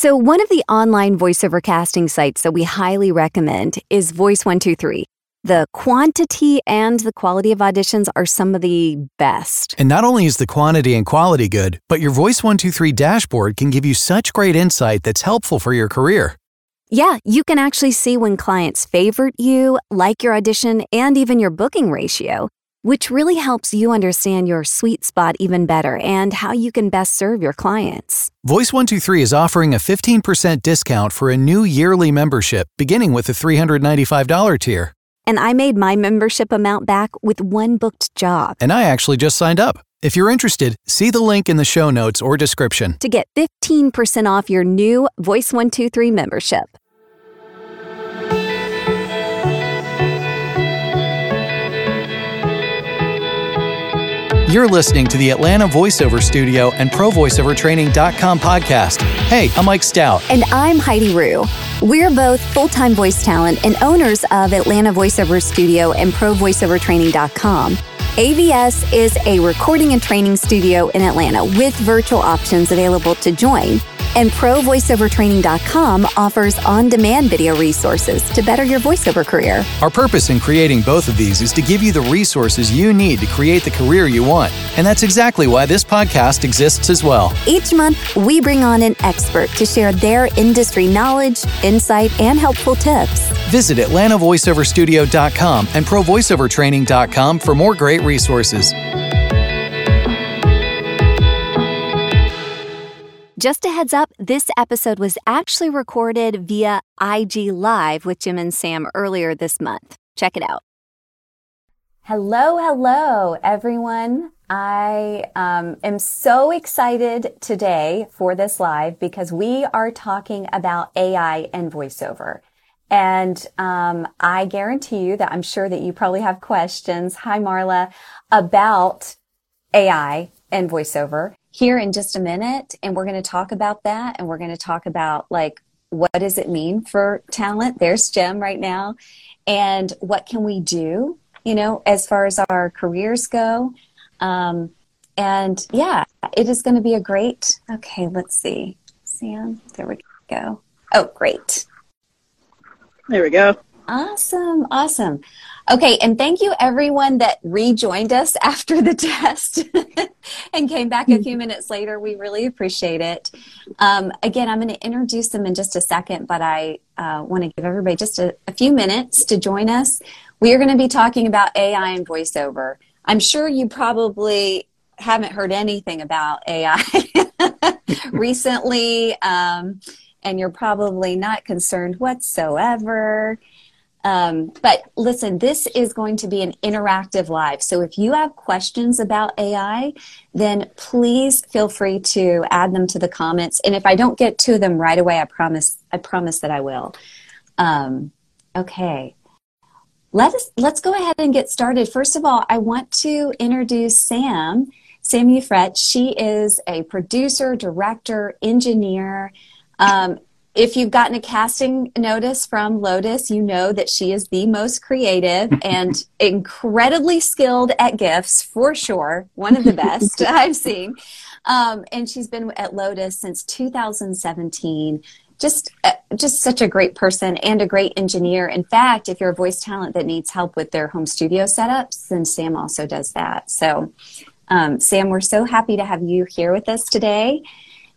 So, one of the online voiceover casting sites that we highly recommend is Voice123. The quantity and the quality of auditions are some of the best. And not only is the quantity and quality good, but your Voice 123 dashboard can give you such great insight that's helpful for your career. Yeah, you can actually see when clients favorite you, like your audition, and even your booking ratio, which really helps you understand your sweet spot even better and how you can best serve your clients. Voice 123 is offering a 15% discount for a new yearly membership beginning with the $395 tier. And I made my membership amount back with one booked job. And I actually just signed up. If you're interested, see the link in the show notes or description. To get 15% off your new Voice 123 membership. You're listening to the Atlanta Voiceover Studio and ProVoiceOverTraining.com podcast. Hey, I'm Mike Stout. And I'm Heidi Rue. We're both full time voice talent and owners of Atlanta Voiceover Studio and ProVoiceOverTraining.com. AVS is a recording and training studio in Atlanta with virtual options available to join. And ProVoiceOverTraining.com offers on demand video resources to better your voiceover career. Our purpose in creating both of these is to give you the resources you need to create the career you want. And that's exactly why this podcast exists as well. Each month, we bring on an expert to share their industry knowledge, insight, and helpful tips. Visit AtlantaVoiceOverStudio.com and ProVoiceOverTraining.com for more great resources. Just a heads up, this episode was actually recorded via IG Live with Jim and Sam earlier this month. Check it out. Hello, hello, everyone. I um, am so excited today for this live because we are talking about AI and voiceover. And um, I guarantee you that I'm sure that you probably have questions. Hi, Marla, about AI and voiceover here in just a minute. And we're going to talk about that. And we're going to talk about like, what does it mean for talent? There's Jim right now. And what can we do, you know, as far as our careers go? Um, and yeah, it is going to be a great, okay, let's see. Sam, there we go. Oh, great. There we go. Awesome. Awesome. Okay, and thank you everyone that rejoined us after the test and came back a few mm-hmm. minutes later. We really appreciate it. Um, again, I'm going to introduce them in just a second, but I uh, want to give everybody just a, a few minutes to join us. We are going to be talking about AI and voiceover. I'm sure you probably haven't heard anything about AI recently, um, and you're probably not concerned whatsoever. Um, but listen, this is going to be an interactive live. So if you have questions about AI, then please feel free to add them to the comments. And if I don't get to them right away, I promise, I promise that I will. Um, okay. Let us, let's go ahead and get started. First of all, I want to introduce Sam, Sam Ufret. She is a producer, director, engineer, um, if you've gotten a casting notice from Lotas, you know that she is the most creative and incredibly skilled at gifts for sure. One of the best I've seen. Um, and she's been at Lotas since 2017. Just, uh, just such a great person and a great engineer. In fact, if you're a voice talent that needs help with their home studio setups, then Sam also does that. So, um, Sam, we're so happy to have you here with us today.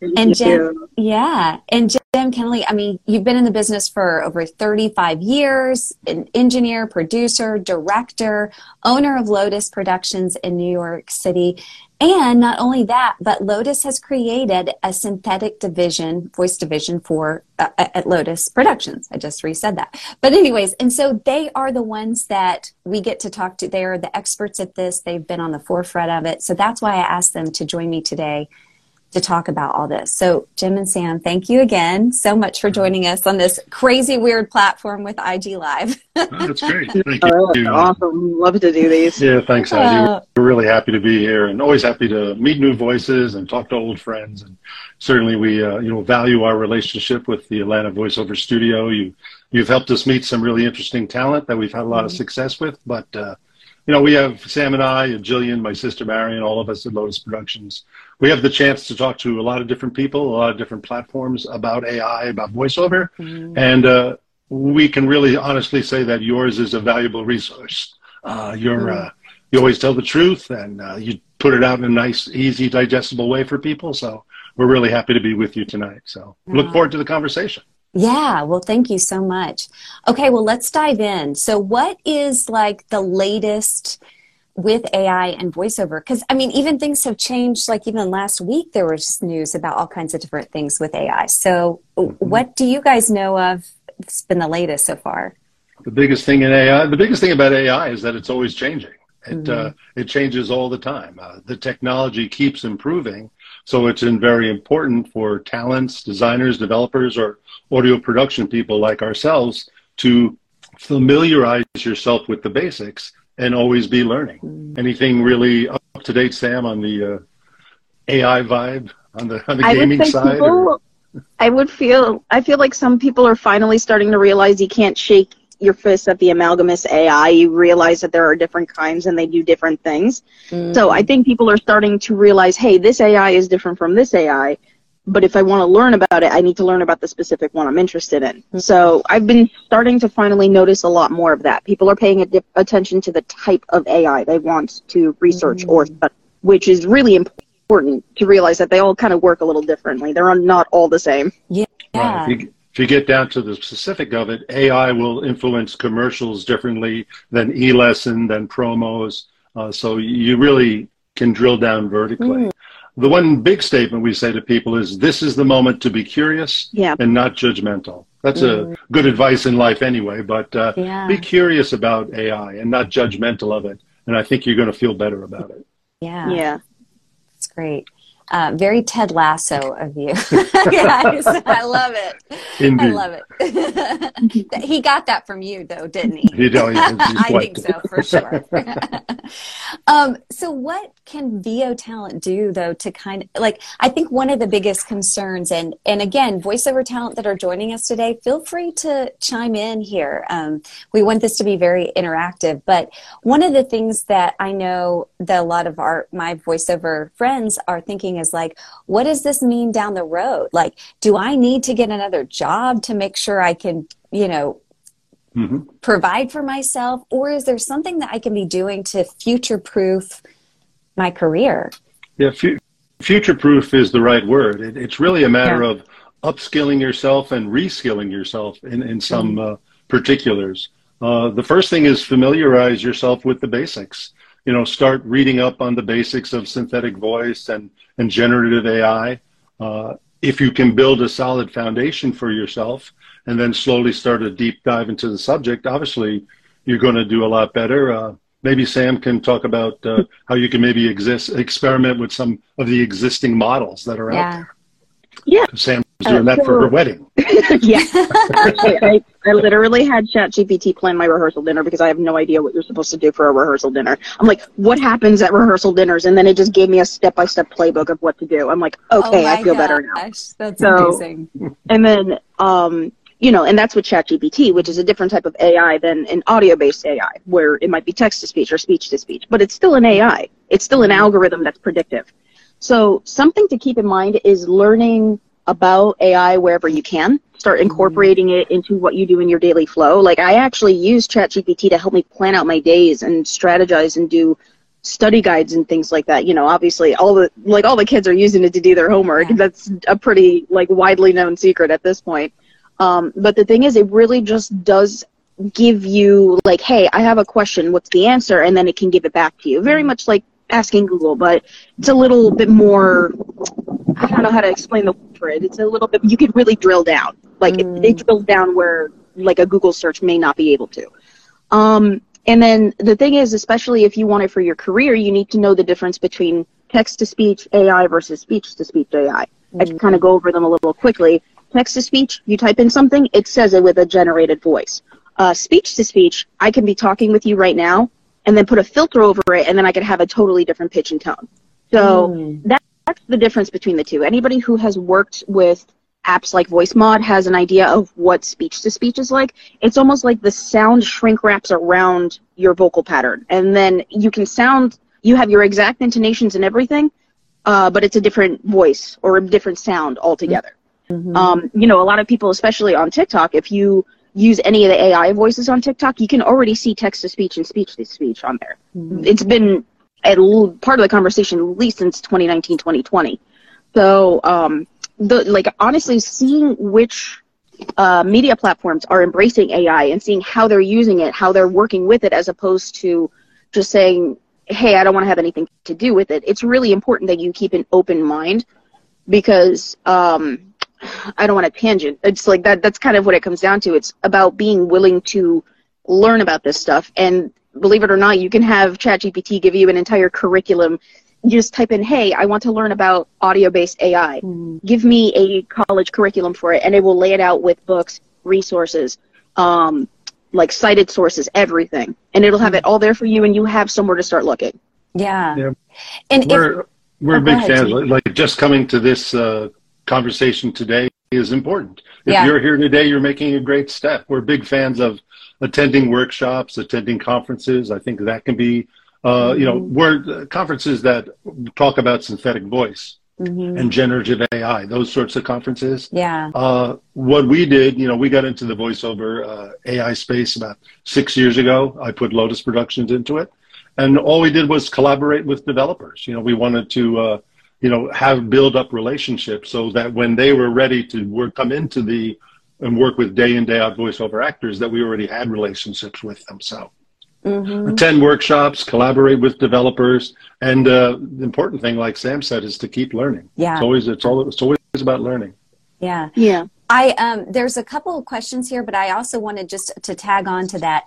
Thank and Jim, yeah, and Jim Kennelly, I mean, you've been in the business for over 35 years, an engineer, producer, director, owner of Lotas Productions in New York City. And not only that, but Lotas has created a synthetic division, voice division for uh, at Lotas Productions. I just resaid that. But anyways, and so they are the ones that we get to talk to. They are the experts at this. They've been on the forefront of it. So that's why I asked them to join me today to talk about all this. So, Jim and Sam, thank you again so much for joining us on this crazy, weird platform with IG Live. oh, that's great. Thank you. awesome. Love to do these. Yeah, thanks, Heidi. Uh, We're really happy to be here and always happy to meet new voices and talk to old friends. And certainly we, uh, you know, value our relationship with the Atlanta Voiceover Studio. You, you've helped us meet some really interesting talent that we've had a lot mm-hmm. of success with, but, uh, you know, we have Sam and I, and Jillian, my sister Marion, all of us at Lotas Productions. We have the chance to talk to a lot of different people, a lot of different platforms about AI, about voiceover, mm-hmm. and uh, we can really honestly say that yours is a valuable resource. Uh, you're mm-hmm. uh, you always tell the truth, and uh, you put it out in a nice, easy, digestible way for people. So we're really happy to be with you tonight. So look forward to the conversation. Yeah, well, thank you so much. Okay, well, let's dive in. So, what is like the latest with AI and voiceover? Because, I mean, even things have changed. Like, even last week, there was news about all kinds of different things with AI. So, mm-hmm. what do you guys know of? It's been the latest so far. The biggest thing in AI, the biggest thing about AI is that it's always changing. It, mm-hmm. uh, it changes all the time. Uh, the technology keeps improving. So it's in very important for talents, designers, developers, or audio production people like ourselves to familiarize yourself with the basics and always be learning. Mm. Anything really up to date, Sam, on the uh, AI vibe on the on the I gaming side? People, I would feel I feel like some people are finally starting to realize you can't shake your fist at the amalgamous AI. You realize that there are different kinds and they do different things. Mm. So I think people are starting to realize, hey, this AI is different from this AI but if I want to learn about it, I need to learn about the specific one I'm interested in. Mm-hmm. So I've been starting to finally notice a lot more of that. People are paying dip- attention to the type of AI they want to research mm-hmm. or study, which is really important to realize that they all kind of work a little differently. They're not all the same. Yeah. Right. If, you, if you get down to the specific of it, AI will influence commercials differently than e-lesson, than promos. Uh, so you really can drill down vertically. Mm the one big statement we say to people is this is the moment to be curious yeah. and not judgmental. That's mm. a good advice in life anyway, but uh, yeah. be curious about AI and not judgmental of it. And I think you're going to feel better about it. Yeah. Yeah. That's great. Uh, very Ted Lasso of you. Guys, I love it. Indeed. I love it. he got that from you, though, didn't he? He did. I think so, for sure. um, so, what can VO talent do, though, to kind of like? I think one of the biggest concerns, and and again, voiceover talent that are joining us today, feel free to chime in here. Um, we want this to be very interactive, but one of the things that I know that a lot of our my voiceover friends are thinking is like, what does this mean down the road? Like, do I need to get another job to make sure I can, you know, mm-hmm. provide for myself? Or is there something that I can be doing to future proof my career? Yeah, f- future proof is the right word. It, it's really a matter yeah. of upskilling yourself and reskilling yourself in, in some mm-hmm. uh, particulars. Uh, the first thing is familiarize yourself with the basics you know, start reading up on the basics of synthetic voice and, and generative AI. Uh, if you can build a solid foundation for yourself and then slowly start a deep dive into the subject, obviously you're going to do a lot better. Uh, maybe Sam can talk about uh, how you can maybe exist, experiment with some of the existing models that are yeah. out there. Yeah. Sam doing that for her wedding. yeah. I, I literally had ChatGPT plan my rehearsal dinner because I have no idea what you're supposed to do for a rehearsal dinner. I'm like, what happens at rehearsal dinners? And then it just gave me a step by step playbook of what to do. I'm like, okay, oh I feel gosh. better now. That's so, amazing. And then, um, you know, and that's with ChatGPT, which is a different type of AI than an audio based AI, where it might be text to speech or speech to speech, but it's still an AI. It's still an mm-hmm. algorithm that's predictive. So something to keep in mind is learning about AI wherever you can. Start mm-hmm. incorporating it into what you do in your daily flow. Like I actually use ChatGPT to help me plan out my days and strategize and do study guides and things like that. You know, obviously all the like all the kids are using it to do their homework. Yeah. That's a pretty like widely known secret at this point. Um, but the thing is, it really just does give you like, hey, I have a question. What's the answer? And then it can give it back to you. Very mm-hmm. much like asking Google, but it's a little bit more. I don't know how to explain the word for it. It's a little bit. You could really drill down. Like mm. it, it drills down where like a Google search may not be able to. Um, and then the thing is, especially if you want it for your career, you need to know the difference between text to speech AI versus speech to speech AI. Mm-hmm. I can kind of go over them a little quickly. Text to speech, you type in something, it says it with a generated voice. Uh, speech to speech, I can be talking with you right now, and then put a filter over it, and then I could have a totally different pitch and tone. So mm. that, that's the difference between the two. Anybody who has worked with apps like VoiceMod has an idea of what speech to speech is like. It's almost like the sound shrink wraps around your vocal pattern, and then you can sound. You have your exact intonations and everything, uh, but it's a different voice or a different sound altogether. Mm-hmm. Um, you know, a lot of people, especially on TikTok, if you use any of the AI voices on TikTok, you can already see text to speech and speech to speech on there. Mm-hmm. It's been a l- part of the conversation at least since 2019, 2020. So, um, the like honestly, seeing which uh, media platforms are embracing AI and seeing how they're using it, how they're working with it, as opposed to just saying, "Hey, I don't want to have anything to do with it." It's really important that you keep an open mind because um, I don't want to tangent. It's like that. That's kind of what it comes down to. It's about being willing to learn about this stuff. And believe it or not, you can have ChatGPT give you an entire curriculum. You just type in, "Hey, I want to learn about audio-based AI. Mm-hmm. Give me a college curriculum for it," and it will lay it out with books, resources, um, like cited sources, everything, and it'll have it all there for you, and you have somewhere to start looking. Yeah. yeah. And we're if, we're oh, big fans. Like just coming to this uh, conversation today is important. If yeah. you're here today, you're making a great step. We're big fans of attending workshops, attending conferences. I think that can be, uh, you know, mm-hmm. word conferences that talk about synthetic voice mm-hmm. and generative AI, those sorts of conferences. Yeah. Uh, what we did, you know, we got into the voiceover uh, AI space about six years ago. I put Lotas Productions into it. And all we did was collaborate with developers. You know, we wanted to, uh, you know, have build up relationships so that when they were ready to work, come into the and work with day in day out voiceover actors, that we already had relationships with them. So mm-hmm. attend workshops, collaborate with developers, and uh, the important thing, like Sam said, is to keep learning. Yeah, it's always it's all it's always about learning. Yeah, yeah. I um, there's a couple of questions here, but I also wanted just to tag on to that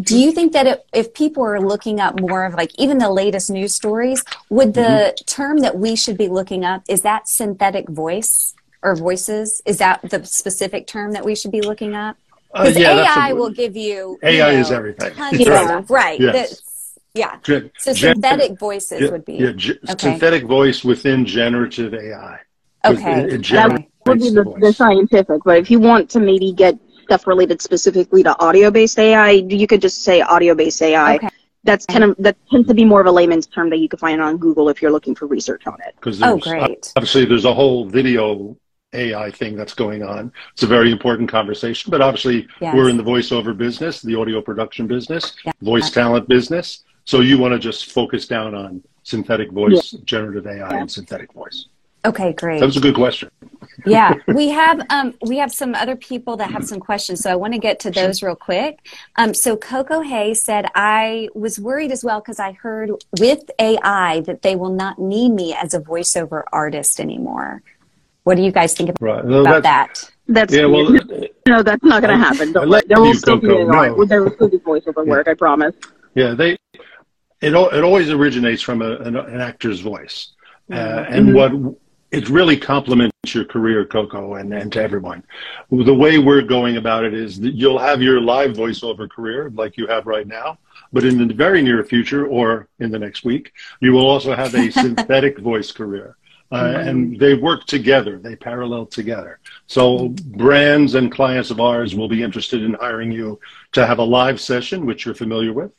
do you think that it, if people are looking up more of like even the latest news stories would the mm-hmm. term that we should be looking up is that synthetic voice or voices? Is that the specific term that we should be looking up? Because uh, yeah, ai a, will give you ai you know, is everything. right, right. Yes. yeah. Gen- so synthetic voices yeah, would be yeah, ge- okay. synthetic voice within generative ai okay. it, it that would be the, the scientific but if you want to maybe get stuff related specifically to audio-based AI, you could just say audio-based AI. Okay. That's kind of that tends to be more of a layman's term that you can find on Google if you're looking for research on it. Because oh, great. obviously there's a whole video AI thing that's going on. It's a very important conversation, but obviously yes. we're in the voiceover business, the audio production business, yeah. voice talent business. So you want to just focus down on synthetic voice, yeah. generative AI, yeah. and synthetic voice. Okay, great. That was a good question. Yeah, we have um, we have some other people that have some questions, so I want to get to those real quick. Um, so Coco Hay said, "I was worried as well because I heard with AI that they will not need me as a voiceover artist anymore. What do you guys think about, right. well, about that?" That's yeah, well, no, that's not going to happen. Don't There will still be no. there will still be voiceover work. I promise. Yeah, they it it always originates from a, an, an actor's voice. Uh, and mm-hmm. what it really complements your career, Coco, and, and to everyone. The way we're going about it is that you'll have your live voiceover career like you have right now, but in the very near future or in the next week, you will also have a synthetic voice career. Uh, mm-hmm. and they work together, they parallel together. So brands and clients of ours will be interested in hiring you to have a live session, which you're familiar with.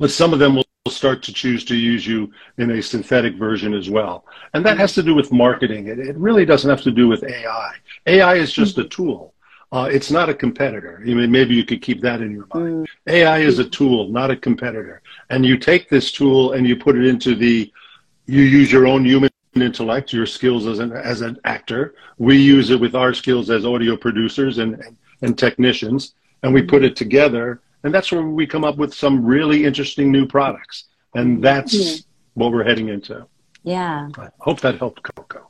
But some of them will start to choose to use you in a synthetic version as well. And that has to do with marketing. It, it really doesn't have to do with AI. AI is just a tool. Uh, it's not a competitor. I mean, maybe you could keep that in your mind. AI is a tool, not a competitor. And you take this tool and you put it into the, you use your own human intellect, your skills as an, as an actor. We use it with our skills as audio producers and, and, and technicians, and we put it together and that's where we come up with some really interesting new products. And that's yeah. what we're heading into. Yeah. I hope that helped Coco.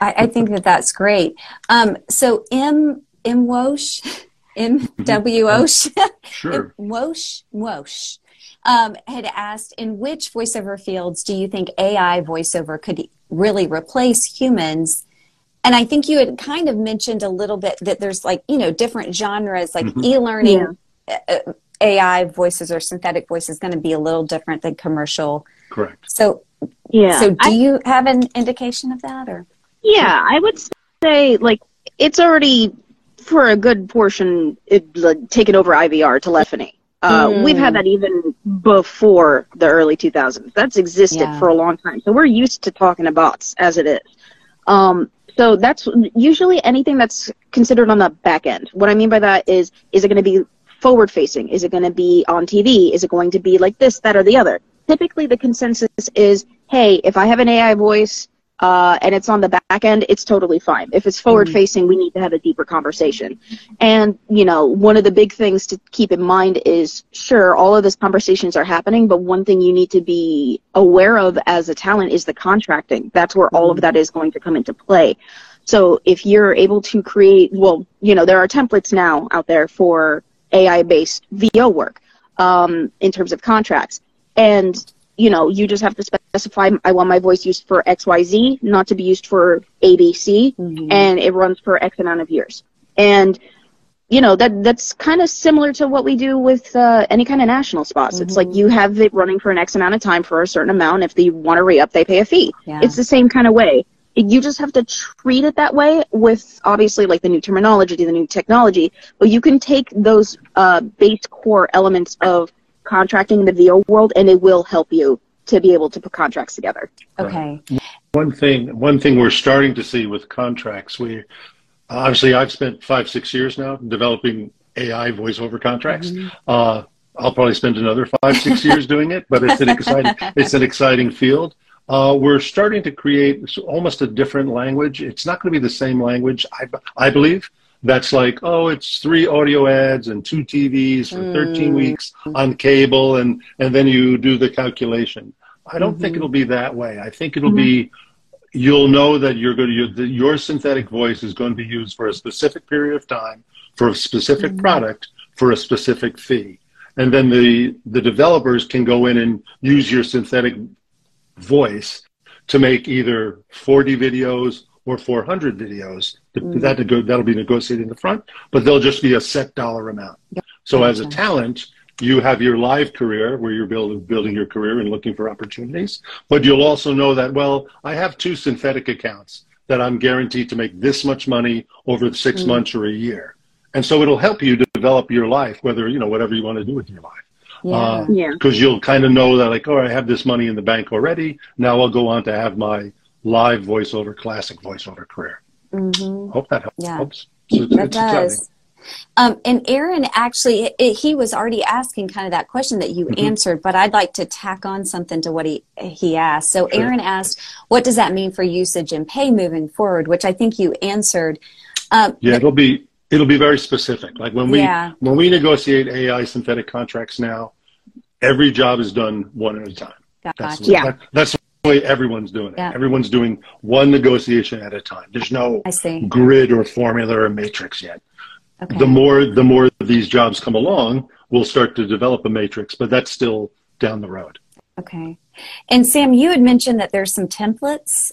I, I think that that's great. Um, so M M Wosh, M W Osh, sure. Wosh Wosh, um, had asked, in which voiceover fields do you think AI voiceover could really replace humans? And I think you had kind of mentioned a little bit that there's like you know different genres like mm-hmm. e-learning. Yeah AI voices or synthetic voices going to be a little different than commercial. Correct. So, yeah. So, do I, you have an indication of that, or? Yeah, I would say like it's already for a good portion it, like, taken over IVR telephony. Uh, Mm. We've had that even before the early 2000s. That's existed Yeah. for a long time. So we're used to talking to bots as it is. Um, so that's usually anything that's considered on the back end. What I mean by that is, is it going to be forward facing? Is it going to be on TV? Is it going to be like this, that, or the other? Typically, the consensus is, hey, if I have an AI voice uh, and it's on the back end, it's totally fine. If it's forward facing, we need to have a deeper conversation. And, you know, one of the big things to keep in mind is sure, all of these conversations are happening, but one thing you need to be aware of as a talent is the contracting. That's where all of that is going to come into play. So if you're able to create, well, you know, there are templates now out there for AI based VO work um, in terms of contracts. And, you know, you just have to specify I want my voice used for XYZ, not to be used for ABC, and it runs for X amount of years. And you know that that's kind of similar to what we do with uh, any kind of national spots. It's like you have it running for an X amount of time for a certain amount. If they want to re up, they pay a fee. Yeah. It's the same kind of way. You just have to treat it that way with obviously like the new terminology, the new technology. But you can take those uh, base core elements of contracting in the VO world, and it will help you to be able to put contracts together. Okay. One thing, one thing we're starting to see with contracts, we obviously I've spent five, six years now developing AI voiceover contracts. Uh, I'll probably spend another five, six years doing it, but it's an exciting, it's an exciting field. Uh, we're starting to create almost a different language. It's not going to be the same language, I, I believe. That's like, oh, it's three audio ads and two TVs for 13 mm. weeks on cable, and, and then you do the calculation. I don't think mm-hmm. it'll be that way. I think it'll mm-hmm. be you'll know that you're going to you, that your synthetic voice is going to be used for a specific period of time for a specific mm-hmm. product for a specific fee and then the the developers can go in and use your synthetic voice to make either 40 videos or 400 videos. Mm. That nego- that'll be negotiated in the front but they'll just be a set dollar amount. So as a talent you have your live career where you're building building your career and looking for opportunities but you'll also know that well i have two synthetic accounts that i'm guaranteed to make this much money over 6 mm. months or a year. And so it'll help you to develop your life whether you know whatever you want to do with your life Yeah. Yeah. because you'll kind of know that like oh i have this money in the bank already now i'll go on to have my live voiceover classic voiceover career hope that helps Yeah. So it's- That it's exciting. does. Um, and Aaron actually, it, he was already asking kind of that question that you Mm-hmm. answered, but I'd like to tack on something to what he he asked. So Sure. Aaron asked, "What does that mean for usage and pay moving forward?" Which I think you answered. Um, Yeah, it'll be it'll be very specific. Like when we Yeah. when we negotiate AI synthetic contracts now, every job is done one at a time. That's, Gotcha. Yeah. that- that's the way everyone's doing it. Yeah. Everyone's doing one negotiation at a time. There's no I see. grid or formula or matrix yet. Okay. The more the more these jobs come along, we'll start to develop a matrix, but that's still down the road. Okay. And Sam, you had mentioned that there's some templates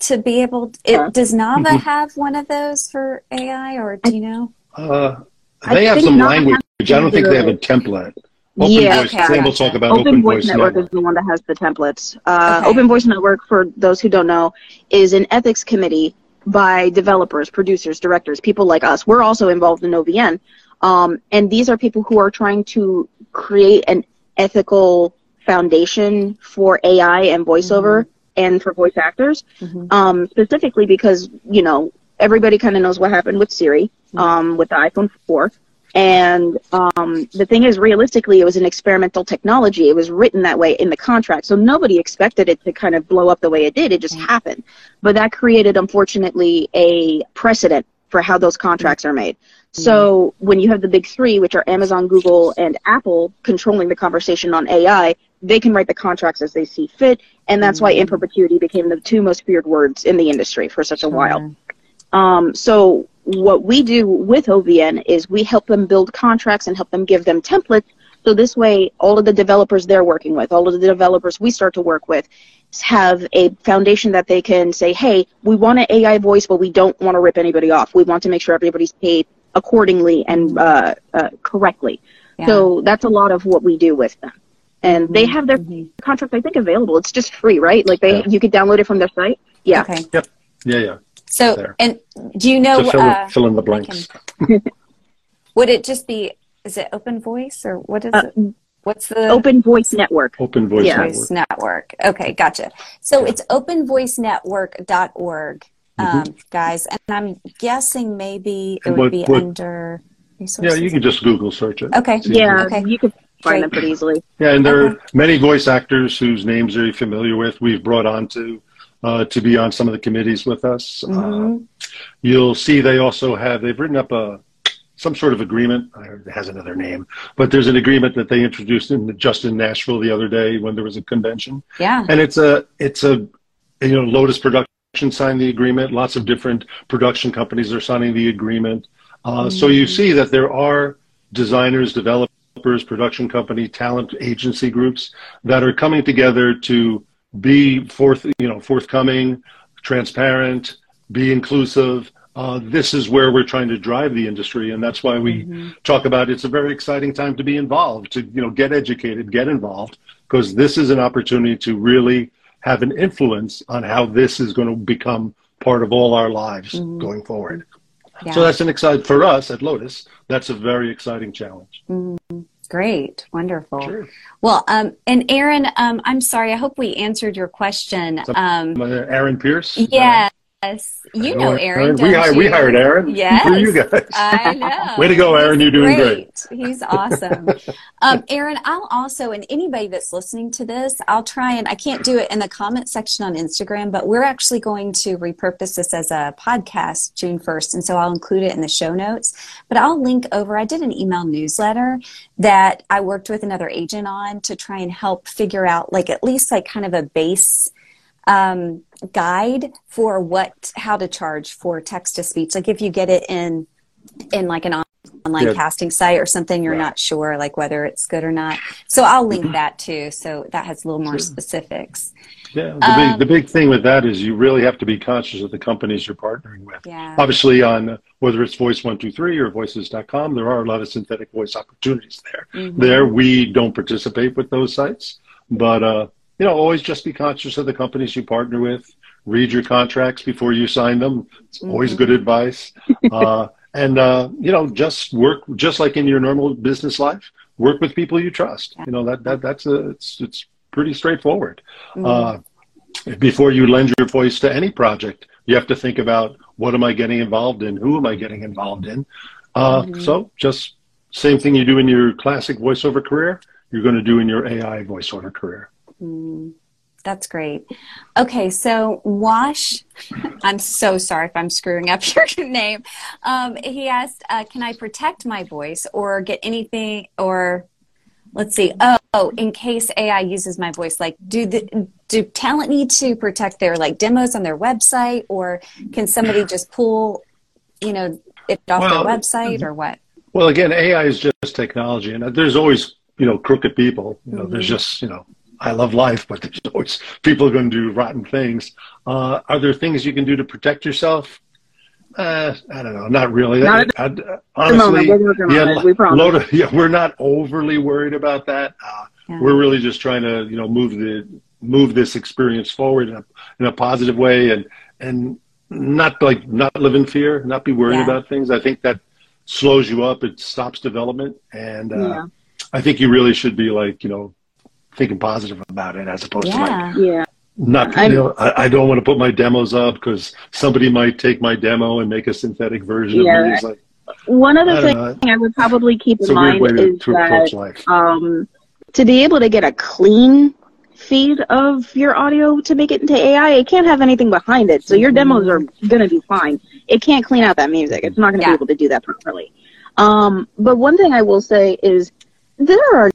to be able. It, Yeah. does NAVA Mm-hmm. have one of those for AI, or do you know? Uh, I they have some not language. I don't think they have a template. Open Yeah, voice. okay, Sam will talk about Open, open, Voice, Network, is the one that has the templates. Uh, Okay. Open Voice Network, for those who don't know, is an ethics committee by developers, producers, directors, people like us. We're also involved in OVN. Um, and these are people who are trying to create an ethical foundation for AI and voiceover and for voice actors. Um, specifically because, you know, everybody kind of knows what happened with Siri um, with the iPhone 4. And um, the thing is, realistically, it was an experimental technology. It was written that way in the contract. So nobody expected it to kind of blow up the way it did. It just happened. But that created, unfortunately, a precedent for how those contracts are made. So when you have the big three, which are Amazon, Google, and Apple, controlling the conversation on AI, they can write the contracts as they see fit. And that's why in perpetuity became the two most feared words in the industry for such a while. Um, so what we do with OVN is we help them build contracts and help them give them templates. So this way, all of the developers they're working with, all of the developers we start to work with, have a foundation that they can say, hey, we want an AI voice, but we don't want to rip anybody off. We want to make sure everybody's paid accordingly and uh, uh, correctly. Yeah. So that's a lot of what we do with them. And they have their contract, I think, available. It's just free, right? Like they, Yeah. you could download it from their site. Yeah. Okay. Yep. Yeah, yeah. So, There. and do you know? to fill, uh, fill in the I blanks. Would it just be is it Open Voice or what is Uh, it? What's the Open Voice Network. Open Voice Yeah. Network. Network? Okay, gotcha. So it's openvoicenetwork.org, um, guys, and I'm guessing maybe it And would what- be what- under Yeah, you can just Google search it. Okay. Yeah, Okay. you could find Great. them pretty easily. Yeah, and there are many voice actors whose names are you familiar with. We've brought on to uh, to be on some of the committees with us. Uh, Mhm. you'll see they also have they've written up a some sort of agreement. It has another name, but there's an agreement that they introduced in just in Nashville the other day when there was a convention, Yeah. and it's a it's a you know Lotas Production signed the agreement. Lots of different production companies are signing the agreement. Uh, So you see that there are designers, developers, production company, talent agency groups that are coming together to be forth, you know, forthcoming, transparent, be inclusive. Uh, this is where we're trying to drive the industry, and that's why we mm-hmm. talk about it's a very exciting time to be involved, to you know, get educated, get involved, because this is an opportunity to really have an influence on how this is going to become part of all our lives mm-hmm. going forward. yeah. So that's an exciting for us at Lotas. That's a very exciting challenge. Mm-hmm. Great. Wonderful. Sure. Well, um, and Aaron, um, I'm sorry. I hope we answered your question. Um, Aaron Pierce. Yes. You know Aaron. We hired, we you? hired Aaron. Yes. For you guys. I know. Way to go, Aaron. You're doing great. He's awesome. um, Aaron, I'll also, and anybody that's listening to this, I'll try and I can't do it in the comment section on Instagram, but we're actually going to repurpose this as a podcast June 1st. And so I'll include it in the show notes. But I'll link over, I did an email newsletter that I worked with another agent on to try and help figure out, like, at least like kind of a base um, guide for what how to charge for text to speech like if you get it in in like an online Yeah. casting site or something you're Right. not sure like whether it's good or not so i'll link that too so that has a little more Sure. specifics Yeah. The, Um, big, the big thing with that is you really have to be conscious of the companies you're partnering with. yeah Obviously, on whether it's Voice123 or Voices.com, there are a lot of synthetic voice opportunities there. Mhm. There, we don't participate with those sites, but uh, you know, always just be conscious of the companies you partner with. Read your contracts before you sign them. It's always Mhm. good advice. uh, and uh, you know, just work just like in your normal business life. Work with people you trust. You know that that that's a it's it's pretty straightforward. Mhm. Uh, before you lend your voice to any project, you have to think about what am I getting involved in? Who am I getting involved in? Uh, Mhm. So just same thing you do in your classic voiceover career, you're going to do in your AI voiceover career. Mm, that's great. Okay, so Wash, I'm so sorry if I'm screwing up your name. Um, he asked, uh, "Can I protect my voice or get anything?" Or let's see. Oh, oh, in case AI uses my voice, like do the do talent need to protect their like demos on their website, or can somebody just pull, you know, it off Well, their website, or what? Well, again, AI is just technology, and there's always you know crooked people. You know, there's Mhm. just you know I love life, but there's always people are going to do rotten things. Uh, are there things you can do to protect yourself? Uh, I don't know, not really. Not I- I- the moment. honestly, We're yeah. we load of, yeah, we're not overly worried about that. Uh, Yeah. We're really just trying to you know move the move this experience forward in a, in a positive way, and and not like not live in fear, not be worried Yeah. about things. I think that slows you up. It stops development, and uh, Yeah. I think you really should be like you know thinking positive about it as opposed to like Yeah. Yeah. not. I'm- You know, I, I don't want to put my demos up because somebody might take my demo and make a synthetic version of Yeah. me. It's like One I other don't thing know. I would probably keep It's in mind to, is to that life. um, to be able to get a clean feed of your audio to make it into AI, it can't have anything behind it. So your demos are going to be fine. It can't clean out that music. It's not going to Yeah. be able to do that properly. Um, but one thing I will say is there are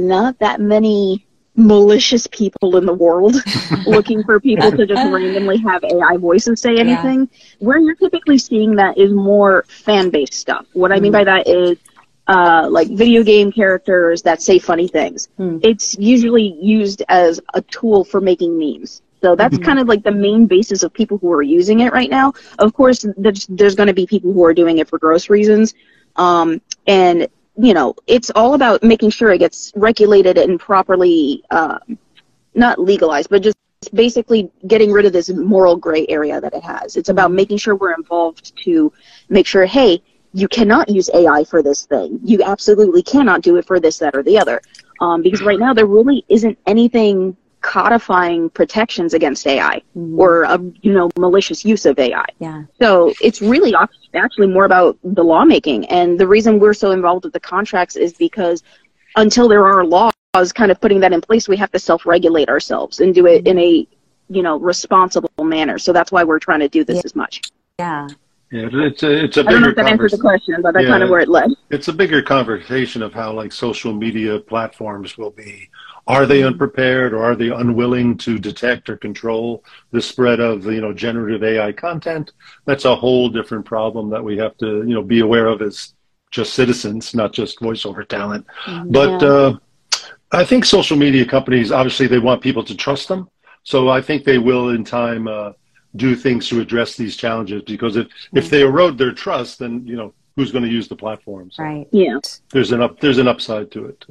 not that many malicious people in the world looking for people to just randomly have AI voices say anything. Where you're typically seeing that is more fan based stuff. What I mean by that is uh, like video game characters that say funny things. Hmm. It's usually used as a tool for making memes. So that's kind of like the main basis of people who are using it right now. Of course, there's, there's going to be people who are doing it for gross reasons. Um, and, you know, it's all about making sure it gets regulated and properly, uh, not legalized, but just basically getting rid of this moral gray area that it has. It's about making sure we're involved to make sure, hey, you cannot use AI for this thing. You absolutely cannot do it for this, that, or the other. Um, because right now there really isn't anything codifying protections against AI mm-hmm. or a you know malicious use of AI. Yeah. So it's really actually more about the lawmaking, and the reason we're so involved with the contracts is because until there are laws kind of putting that in place, we have to self-regulate ourselves and do it in a you know responsible manner. So that's why we're trying to do this yeah. as much. Yeah. Yeah, it's a it's a bigger. I don't know if that answers the question, but that's yeah, kind of where it led. It's a bigger conversation of how like social media platforms will be. Are they unprepared or are they unwilling to detect or control the spread of you know generative AI content? That's a whole different problem that we have to you know be aware of as just citizens, not just voiceover talent. Mm-hmm. But uh, I think social media companies obviously they want people to trust them, so I think they will in time. Uh, do things to address these challenges because if if they erode their trust then you know who's going to use the platforms right yeah there's an up there's an upside to it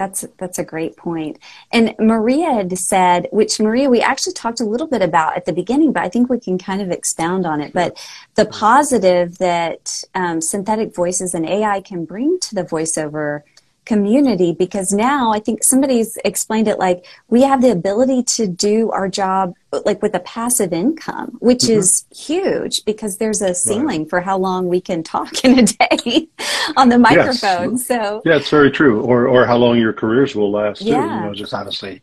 that's that's a great point. And maria had said which maria we actually talked a little bit about at the beginning but i think we can kind of expound on it. But the positive that um, synthetic voices and ai can bring to the voiceover community because now I think somebody's explained it like we have the ability to do our job like with a passive income, which mm-hmm. is huge because there's a ceiling right. for how long we can talk in a day on the microphone. Yes. So yeah, it's very true. Or or how long your careers will last too. Yeah. You know, just honestly.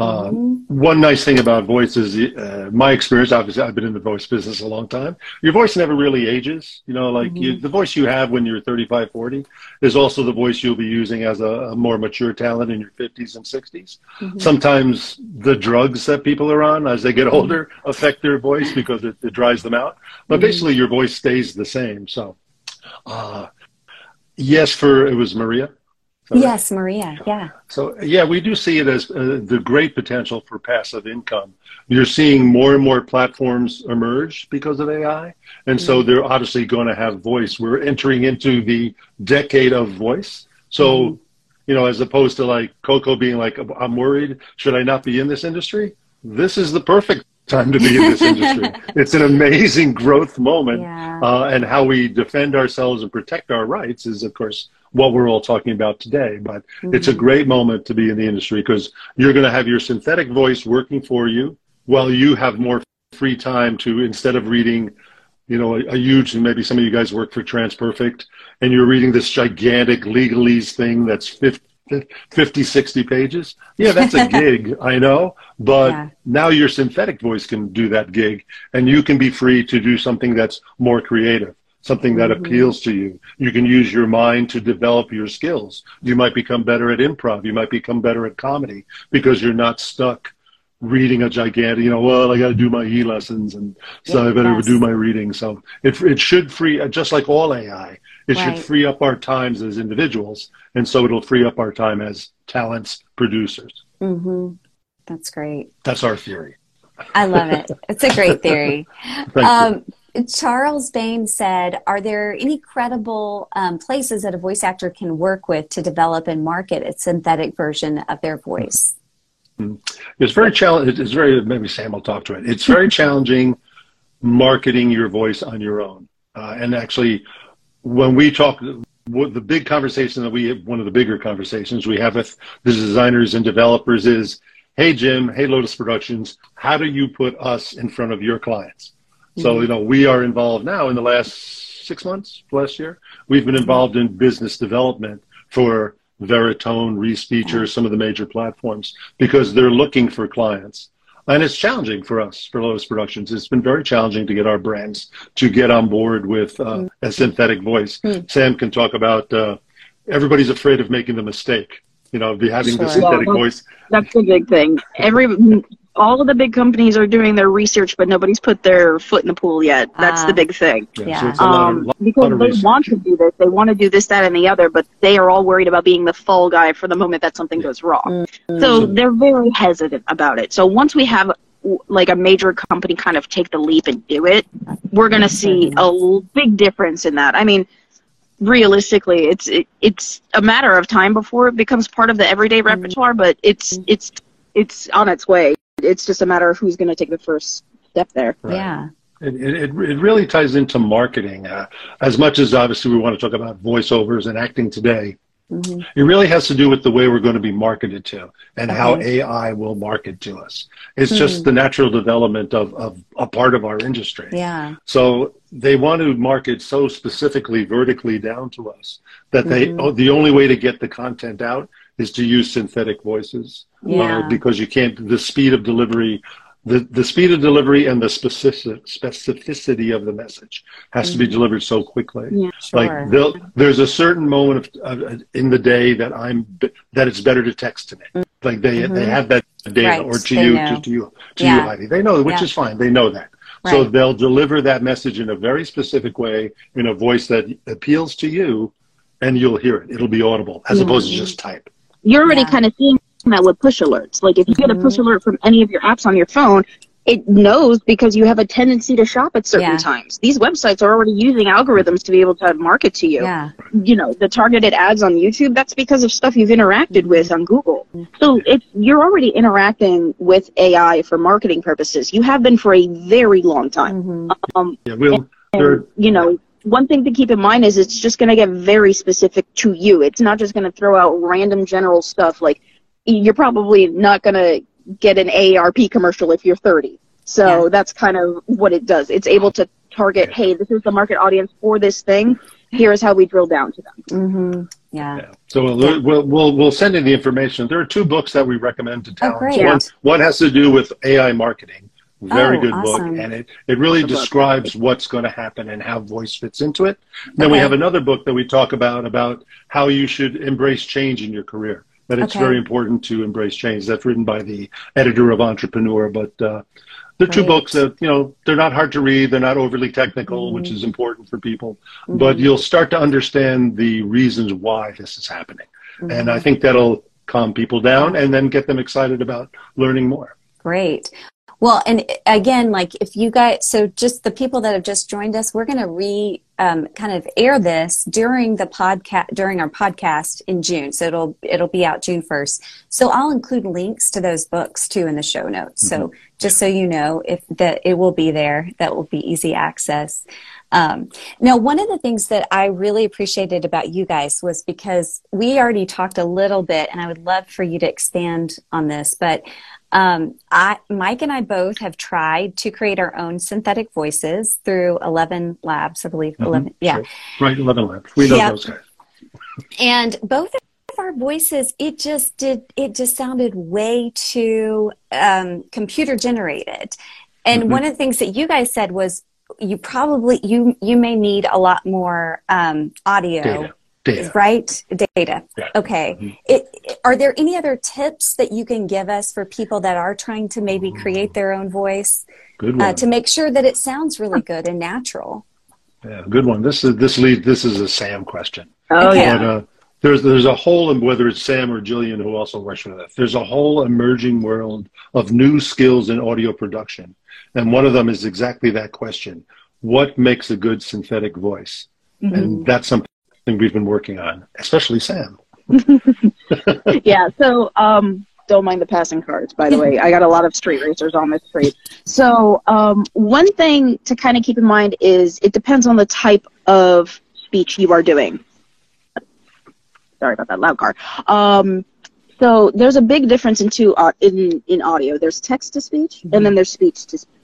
Uh, mm-hmm. One nice thing about voice is uh, my experience. Obviously, I've been in the voice business a long time. Your voice never really ages. You know, like mm-hmm. you, the voice you have when you're 35, 40 is also the voice you'll be using as a, a more mature talent in your 50s and 60s. Mm-hmm. Sometimes the drugs that people are on as they get mm-hmm. older affect their voice because it, it dries them out. But mm-hmm. basically, your voice stays the same. So, uh, yes, for it was Maria. Yes, Maria. Yeah. So yeah, we do see it as uh, the great potential for passive income. You're seeing more and more platforms emerge because of AI, and mm-hmm. so they're obviously going to have voice. We're entering into the decade of voice. So, mm-hmm. you know, as opposed to like Coco being like, "I'm worried, should I not be in this industry?" This is the perfect time to be in this industry. It's an amazing growth moment, yeah. uh, and how we defend ourselves and protect our rights is, of course, what we're all talking about today. But mm-hmm. it's a great moment to be in the industry because you're going to have your synthetic voice working for you while you have more free time to, instead of reading, you know, a, a huge, and maybe some of you guys work for TransPerfect, and you're reading this gigantic legalese thing that's 50, 50 60 pages. Yeah, that's a gig, I know. But yeah. now your synthetic voice can do that gig, and you can be free to do something that's more creative something that mm-hmm. appeals to you. You can use your mind to develop your skills. You might become better at improv. You might become better at comedy because you're not stuck reading a gigantic, you know, well, I got to do my e lessons and so I better do my reading. So it, it should free, just like all AI, it right. should free up our times as individuals. And so it'll free up our time as talents producers. Mm-hmm. That's great. That's our theory. I love it. It's a great theory. um, Charles Bain said, Are there any credible um, places that a voice actor can work with to develop and market a synthetic version of their voice? It's very challenging. It's very, maybe Sam will talk to it. It's very challenging marketing your voice on your own. Uh, and actually, when we talk, the big conversation that we have, one of the bigger conversations we have with the designers and developers is, Hey, Jim, hey, Lotas Productions, how do you put us in front of your clients? So, mm-hmm. you know, we are involved now in the last six months, last year, we've been involved in business development for Veritone, Respeecher, some of the major platforms, because they're looking for clients. And it's challenging for us, for Lotas Productions. It's been very challenging to get our brands to get on board with uh, mm. a synthetic voice. Mm. Sam can talk about uh, everybody's afraid of making the mistake, you know, be having sure. the synthetic well, voice. That's the big thing. Every all of the big companies are doing their research, but nobody's put their foot in the pool yet. That's uh, the ah. big thing. Yeah. So um, of, because they want to do this, they want to do this, that, and the other, but they are all worried about being the fall guy for the moment that something goes wrong. Mm-hmm. So they're very hesitant about it. So once we have like a major company kind of take the leap and do it, we're going to see a big difference in that. I mean, realistically, it's it, it's a matter of time before it becomes part of the everyday mm-hmm. repertoire, but it's it's it's on its way it's just a matter of who's going to take the first step there. Right. Yeah. It, it, it really ties into marketing. Uh, as much as obviously we want to talk about voiceovers and acting today, mm-hmm. it really has to do with the way we're going to be marketed to and okay. how AI will market to us. It's mm-hmm. just the natural development of, of a part of our industry. Yeah. So they want to market so specifically vertically down to us that they mm-hmm. oh, the only way to get the content out is to use synthetic voices yeah. uh, because you can't the speed of delivery the, the speed of delivery and the specific, specificity of the message has mm-hmm. to be mm-hmm. delivered so quickly. Yeah, sure. Like there's a certain moment of, uh, in the day that I'm that it's better to text to me. Mm-hmm. Like they they have that data right. or to you to, to, you to yeah. you Heidi. They know which yeah. is fine. They know that. Right. So they'll deliver that message in a very specific way in a voice that appeals to you, and you'll hear it. It'll be audible as mm-hmm. opposed to just type. You're already kind of seeing that with push alerts. Like if you get a push mm-hmm. alert from any of your apps on your phone, it knows because you have a tendency to shop at certain yeah. times. These websites are already using algorithms to be able to market to you. Yeah. You know, the targeted ads on YouTube, that's because of stuff you've interacted with on Google. So it's you're already interacting with AI for marketing purposes. You have been for a very long time. Mm-hmm. Um, yeah, we'll, and, and, you know, one thing to keep in mind is it's just going to get very specific to you. It's not just going to throw out random general stuff like you're probably not going to get an AARP commercial if you're 30. So yeah. that's kind of what it does. It's able to target, hey, this is the market audience for this thing. Here is how we drill down to them. Mm-hmm. Yeah. yeah. So we'll, yeah. we'll, we'll we'll send in the information. There are two books that we recommend to town. Oh, great. One, one has to do with AI marketing. Very oh, good awesome. book, and it, it really describes what's going to happen and how voice fits into it. Then okay. we have another book that we talk about about how you should embrace change in your career that it's okay. very important to embrace change. That's written by the editor of Entrepreneur, but uh, they're two books that you know they're not hard to read. They're not overly technical, mm-hmm. which is important for people. Mm-hmm. But you'll start to understand the reasons why this is happening, mm-hmm. and I think that'll calm people down and then get them excited about learning more. Great. Well, and again, like if you guys, so just the people that have just joined us, we're going to re um, kind of air this during the podcast during our podcast in June. So it'll it'll be out June first. So I'll include links to those books too in the show notes. Mm-hmm. So just so you know, if that it will be there, that will be easy access. Um, now, one of the things that I really appreciated about you guys was because we already talked a little bit, and I would love for you to expand on this, but um, I, Mike and I both have tried to create our own synthetic voices through Eleven Labs, I believe. Mm-hmm. Eleven, yeah, sure. right, Eleven Labs. We know yep. those guys. and both of our voices, it just did. It just sounded way too um, computer generated. And mm-hmm. one of the things that you guys said was you probably you you may need a lot more um, audio. Data Data. Right? Data. Yeah. Okay. Mm-hmm. It, are there any other tips that you can give us for people that are trying to maybe create their own voice uh, to make sure that it sounds really good and natural? Yeah, good one. This is this lead. This is a Sam question. Oh okay. yeah. But, uh, there's there's a whole whether it's Sam or Jillian who also works with us. There's a whole emerging world of new skills in audio production, and one of them is exactly that question: What makes a good synthetic voice? Mm-hmm. And that's something we've been working on, especially Sam. yeah, so um, don't mind the passing cards, by the way. I got a lot of street racers on this street. So um, one thing to kind of keep in mind is it depends on the type of speech you are doing. Sorry about that loud car. Um, so there's a big difference in two uh, in in audio. There's text to speech, mm-hmm. and then there's speech to speech.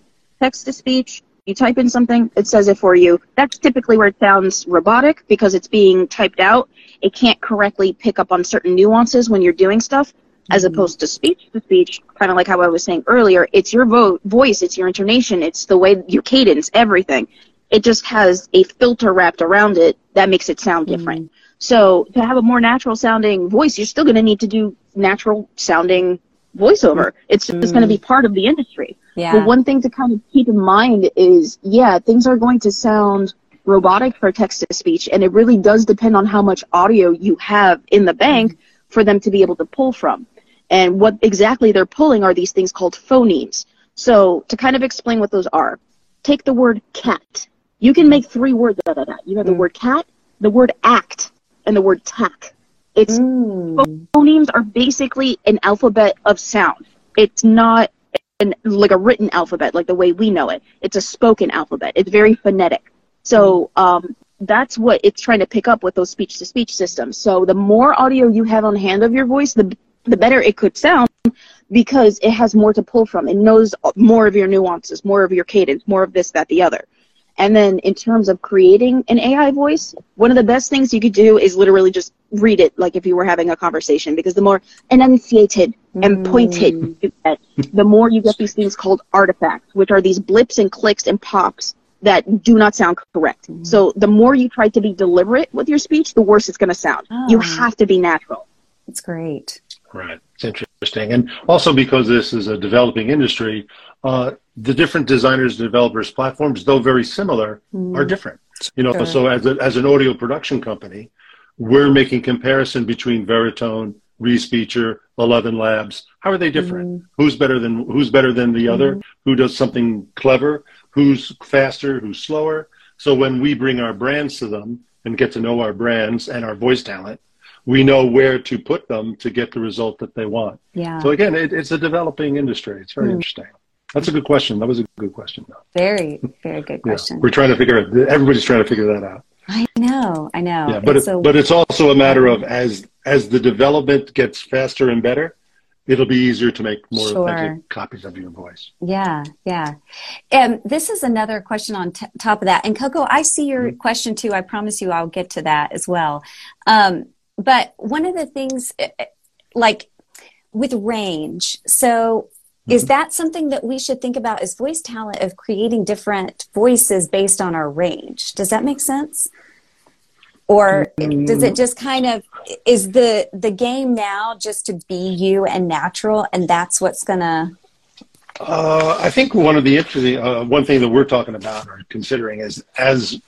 Text to speech you type in something, it says it for you. That's typically where it sounds robotic because it's being typed out. It can't correctly pick up on certain nuances when you're doing stuff, as mm-hmm. opposed to speech to speech, kind of like how I was saying earlier. It's your vo- voice, it's your intonation, it's the way your cadence, everything. It just has a filter wrapped around it that makes it sound different. Mm-hmm. So to have a more natural sounding voice, you're still going to need to do natural sounding voiceover. It's just mm. going to be part of the industry. Yeah. But one thing to kind of keep in mind is, yeah, things are going to sound robotic for text to speech, and it really does depend on how much audio you have in the bank mm. for them to be able to pull from. And what exactly they're pulling are these things called phonemes. So to kind of explain what those are, take the word cat. You can make three words out of that. You have the mm. word cat, the word act, and the word tack. It's mm. phonemes are basically an alphabet of sound. It's not an, like a written alphabet, like the way we know it. It's a spoken alphabet. It's very phonetic. So um, that's what it's trying to pick up with those speech to speech systems. So the more audio you have on hand of your voice, the the better it could sound because it has more to pull from. It knows more of your nuances, more of your cadence, more of this, that, the other. And then in terms of creating an AI voice, one of the best things you could do is literally just read it like if you were having a conversation because the more enunciated and pointed mm. you get, the more you get these things called artifacts, which are these blips and clicks and pops that do not sound correct. Mm. So the more you try to be deliberate with your speech, the worse it's going to sound. Oh. You have to be natural. That's great. Right. It's interesting. And also because this is a developing industry, uh, the different designers, developers, platforms, though very similar, mm. are different. You know, sure. so as, a, as an audio production company, we're making comparison between Veritone, Respeecher, Eleven Labs. How are they different? Mm. Who's better than who's better than the mm. other? Who does something clever? Who's faster? Who's slower? So when we bring our brands to them and get to know our brands and our voice talent, we know where to put them to get the result that they want. Yeah. So again, it, it's a developing industry. It's very mm. interesting. That's a good question. That was a good question. Though. Very, very good question. Yeah. We're trying to figure it. Everybody's trying to figure that out. I know. I know. Yeah, but it's, it, but it's also a matter of as as the development gets faster and better, it'll be easier to make more sure. authentic copies of your voice. Yeah, yeah. And this is another question on t- top of that. And Coco, I see your mm-hmm. question too. I promise you, I'll get to that as well. Um, but one of the things eh, eh, like with range so is mm-hmm. that something that we should think about as voice talent of creating different voices based on our range? Does that make sense? Or does it just kind of is the the game now just to be you and natural and that's what's gonna uh, I think one of the interesting uh, one thing that we're talking about or considering is as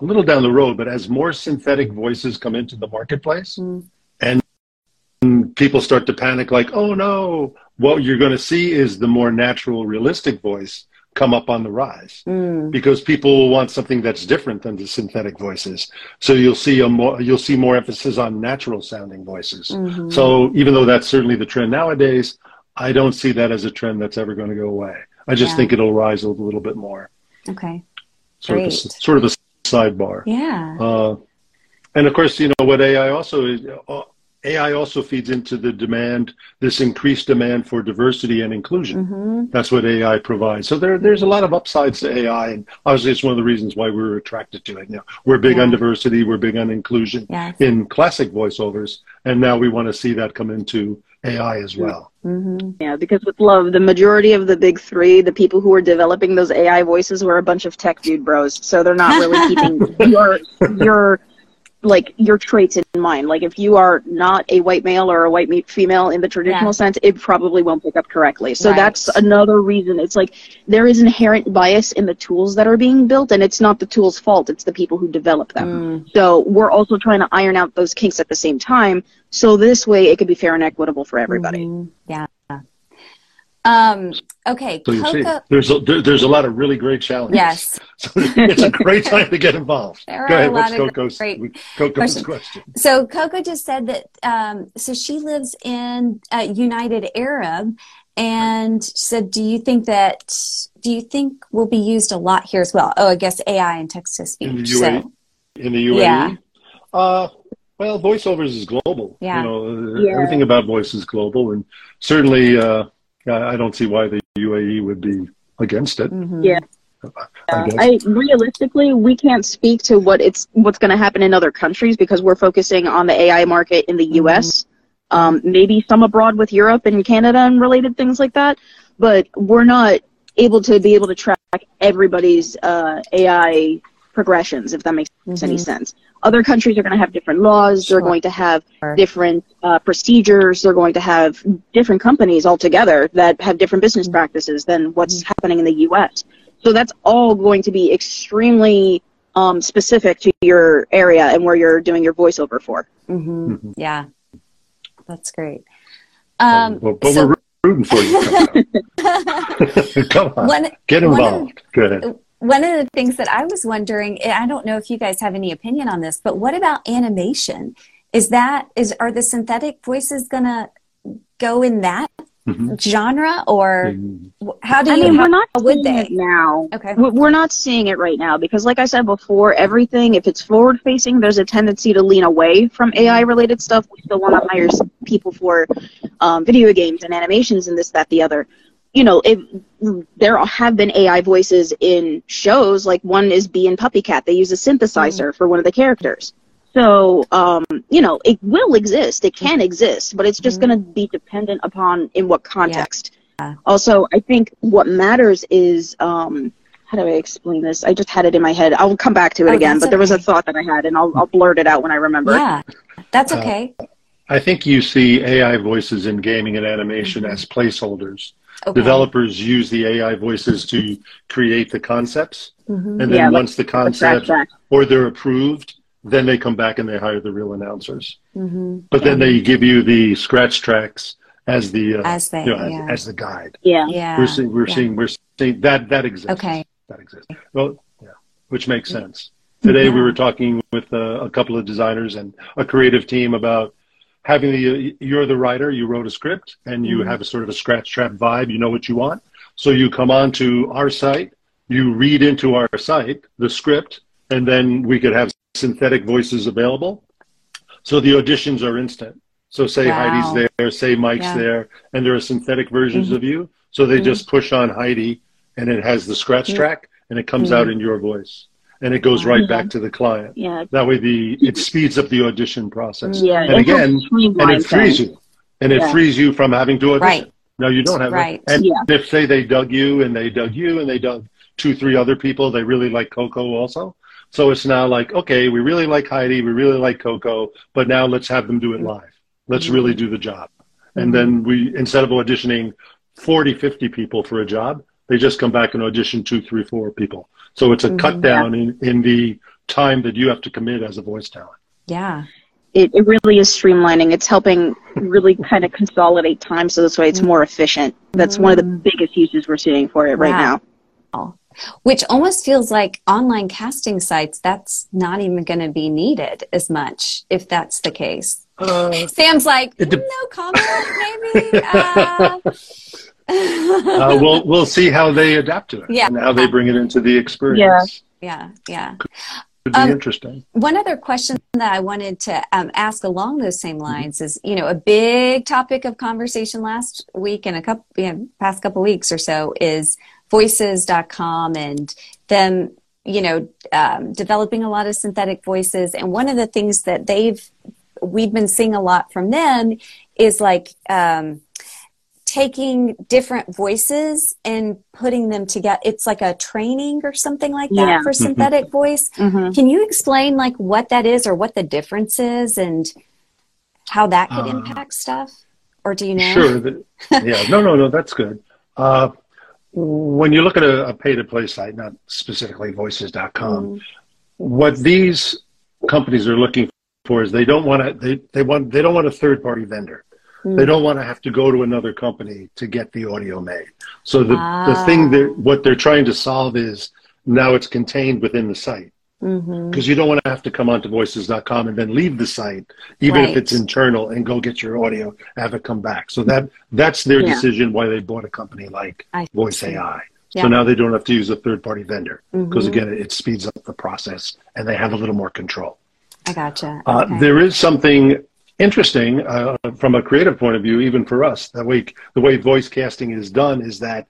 a little down the road, but as more synthetic voices come into the marketplace mm. and people start to panic, like, oh no, what you're going to see is the more natural, realistic voice come up on the rise mm. because people want something that's different than the synthetic voices. So you'll see a more you'll see more emphasis on natural sounding voices. Mm-hmm. So even though that's certainly the trend nowadays, I don't see that as a trend that's ever going to go away. I just yeah. think it'll rise a little bit more. Okay. Sort Great. of a, sort of a sidebar. Yeah. Uh, and of course, you know what AI also is. Uh, AI also feeds into the demand, this increased demand for diversity and inclusion. Mm-hmm. That's what AI provides. So there, there's a lot of upsides to AI, and obviously it's one of the reasons why we're attracted to it. You know, we're big yeah. on diversity, we're big on inclusion yes. in classic voiceovers, and now we want to see that come into AI as well. Mm-hmm. Yeah, because with love, the majority of the big three, the people who are developing those AI voices were a bunch of tech dude bros. So they're not really keeping your your like your traits in mind. Like if you are not a white male or a white female in the traditional yeah. sense, it probably won't pick up correctly. So right. that's another reason. It's like there is inherent bias in the tools that are being built, and it's not the tool's fault. It's the people who develop them. Mm. So we're also trying to iron out those kinks at the same time. So this way, it could be fair and equitable for everybody. Mm-hmm. Yeah. Um, okay. So you see, there's a, there's a lot of really great challenges. Yes. So it's a great time to get involved. There Go ahead. What's Coco's, great Coco's question? So Coco just said that, um, so she lives in uh, United Arab and she said, do you think that, do you think will be used a lot here as well? Oh, I guess AI and text to speech. In the UAE? So, in the UAE? Yeah. Uh, well, voiceovers is global. Yeah. You know, yeah. everything about voice is global, and certainly, uh, I don't see why the UAE would be against it. Mm-hmm. Yeah. I, I, realistically, we can't speak to what it's what's going to happen in other countries because we're focusing on the AI market in the mm-hmm. U.S. Um, maybe some abroad with Europe and Canada and related things like that, but we're not able to be able to track everybody's uh, AI progressions, if that makes mm-hmm. any sense. Other countries are going to have different laws. They're going to have different uh, procedures. They're going to have different companies altogether that have different business mm-hmm. practices than what's mm-hmm. happening in the U.S. So that's all going to be extremely um, specific to your area and where you're doing your voiceover for. Mm-hmm. mm-hmm. Yeah, that's great. Um, well, but so, we're rooting for you. Come on, one, get involved. Of, Go ahead one of the things that I was wondering, I don't know if you guys have any opinion on this, but what about animation? Is that is are the synthetic voices gonna go in that mm-hmm. genre or mm-hmm. how do you? I mean, how, we're not would they now? Okay, we're not seeing it right now because, like I said before, everything if it's forward facing, there's a tendency to lean away from AI related stuff. We still want to hire people for um, video games and animations and this, that, the other. You know, it, there have been AI voices in shows. Like one is Bee and Puppycat. They use a synthesizer mm-hmm. for one of the characters. So, um, you know, it will exist. It can exist, but it's just mm-hmm. going to be dependent upon in what context. Yeah. Also, I think what matters is um, how do I explain this? I just had it in my head. I'll come back to it oh, again, but there was a thought that I had, and I'll, I'll blurt it out when I remember. Yeah, that's uh, okay. Uh, I think you see AI voices in gaming and animation mm-hmm. as placeholders. Okay. Developers use the AI voices to create the concepts, mm-hmm. and then yeah, once the concept or they're approved, then they come back and they hire the real announcers. Mm-hmm. But yeah. then they give you the scratch tracks as the uh, as, they, you know, yeah. as, as, the guide. Yeah, yeah. We're seeing we're yeah. seeing we're seeing that that exists. Okay, that exists. Well, yeah, which makes sense. Today we were talking with uh, a couple of designers and a creative team about having the you're the writer, you wrote a script, and you mm-hmm. have a sort of a scratch trap vibe. You know what you want, so you come on to our site, you read into our site the script, and then we could have synthetic voices available. So the auditions are instant. So say wow. Heidi's there, say Mike's yeah. there, and there are synthetic versions mm-hmm. of you. So they mm-hmm. just push on Heidi and it has the scratch track and it comes out mm-hmm. in your voice. And it goes right back to the client. Yeah. That way the it speeds up the audition process. Yeah. And again, and it frees you. And it yeah. frees you from having to audition. Right. No, you don't have right. it. And yeah. if say they dug you and they dug you and they dug two, three other people, they really like Coco also so it's now like, okay, we really like Heidi, we really like Coco, but now let's have them do it live. Let's mm-hmm. really do the job. Mm-hmm. And then we, instead of auditioning 40, 50 people for a job, they just come back and audition two, three, four people. So it's a mm-hmm. cut down yeah. in, in the time that you have to commit as a voice talent. Yeah. It, it really is streamlining. It's helping really kind of consolidate time so this way it's more efficient. That's one of the mm-hmm. biggest uses we're seeing for it wow. right now which almost feels like online casting sites that's not even going to be needed as much if that's the case uh, sam's like de- no comment maybe uh. uh, we'll we'll see how they adapt to it yeah. and how they bring it into the experience. Yeah. Yeah. Could, could be um, interesting. one other question that i wanted to um, ask along those same lines is you know a big topic of conversation last week and a couple you know, past couple weeks or so is voices.com and them you know um, developing a lot of synthetic voices. And one of the things that they've we've been seeing a lot from them is like um, taking different voices and putting them together it's like a training or something like that yeah. for mm-hmm. synthetic mm-hmm. voice mm-hmm. can you explain like what that is or what the difference is and how that could uh, impact stuff or do you know sure yeah no no no that's good uh, when you look at a, a pay to play site, not specifically voices.com, mm. what these companies are looking for is they don't want to they, they want they don't want a third party vendor. Mm. They don't want to have to go to another company to get the audio made. So the ah. the thing that what they're trying to solve is now it's contained within the site because mm-hmm. you don't want to have to come onto voices.com and then leave the site even right. if it's internal and go get your audio have it come back so that that's their yeah. decision why they bought a company like I voice see. ai yeah. so now they don't have to use a third party vendor because mm-hmm. again it speeds up the process and they have a little more control i gotcha uh, okay. there is something interesting uh, from a creative point of view even for us that way the way voice casting is done is that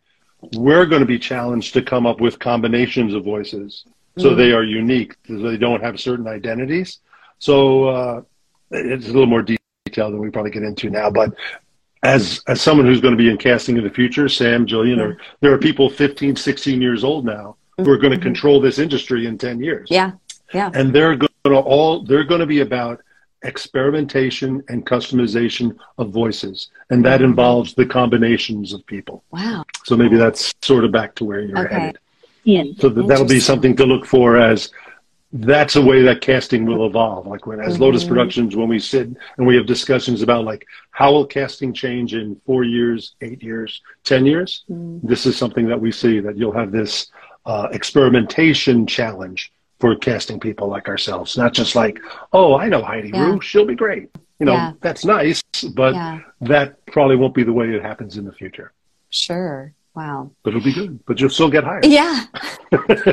we're going to be challenged to come up with combinations of voices so mm-hmm. they are unique. So they don't have certain identities. So uh, it's a little more detailed than we probably get into now. But as as someone who's going to be in casting in the future, Sam, Jillian, or there are people 15, 16 years old now who are going to mm-hmm. control this industry in 10 years. Yeah, yeah. And they're going to all they're going to be about experimentation and customization of voices, and that involves the combinations of people. Wow. So maybe that's sort of back to where you're okay. headed. Yeah. So that, that'll be something to look for as that's a way that casting will evolve. Like when as mm-hmm. Lotas Productions, when we sit and we have discussions about like how will casting change in four years, eight years, ten years, mm-hmm. this is something that we see that you'll have this uh, experimentation challenge for casting people like ourselves. Not just like, oh, I know Heidi yeah. Rue, she'll be great. You know, yeah. that's nice, but yeah. that probably won't be the way it happens in the future. Sure. Wow. But it'll be good. But you'll still get hired. Yeah.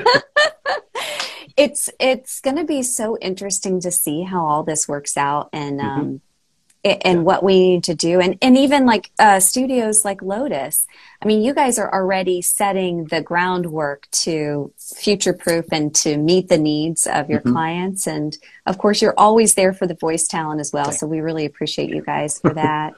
it's it's going to be so interesting to see how all this works out and mm-hmm. um, and what we need to do and and even like uh, studios like Lotas i mean you guys are already setting the groundwork to future proof and to meet the needs of your mm-hmm. clients and of course you're always there for the voice talent as well so we really appreciate you guys for that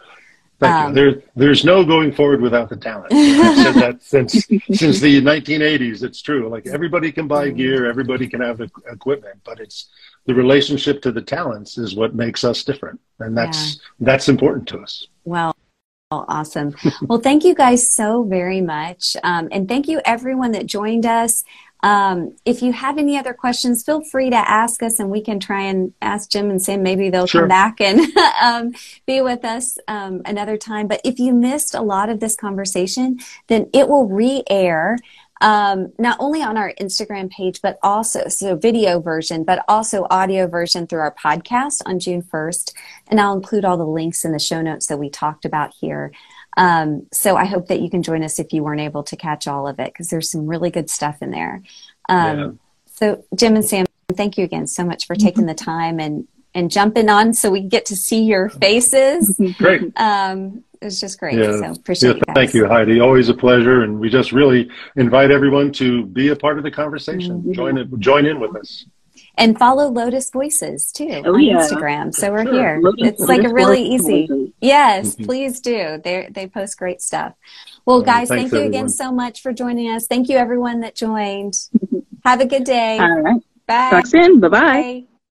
Thank um, you. There, there's no going forward without the talent. I've said that since since the 1980s. It's true. Like everybody can buy gear, everybody can have equipment, but it's the relationship to the talents is what makes us different, and that's yeah. that's important to us. Well. Awesome. Well, thank you guys so very much. Um, and thank you everyone that joined us. Um, if you have any other questions, feel free to ask us and we can try and ask Jim and Sam. Maybe they'll sure. come back and um, be with us um, another time. But if you missed a lot of this conversation, then it will re air. Um, not only on our Instagram page, but also so video version, but also audio version through our podcast on June 1st. And I'll include all the links in the show notes that we talked about here. Um, so I hope that you can join us if you weren't able to catch all of it because there's some really good stuff in there. Um, yeah. So Jim and Sam, thank you again so much for taking the time and and jumping on so we get to see your faces. Great. Um, it was just great. Yeah. So appreciate yeah, Thank you, Heidi. Always a pleasure. And we just really invite everyone to be a part of the conversation. Mm-hmm. Join it, join in with us and follow Lotas Voices too oh, on yeah. Instagram. So we're sure. here. Lotas, it's Lotus like a really easy. Voices. Yes, mm-hmm. please do. They they post great stuff. Well, guys, thank you everyone. again so much for joining us. Thank you everyone that joined. Have a good day. All right. Bye. Talk soon. Bye-bye. bye bye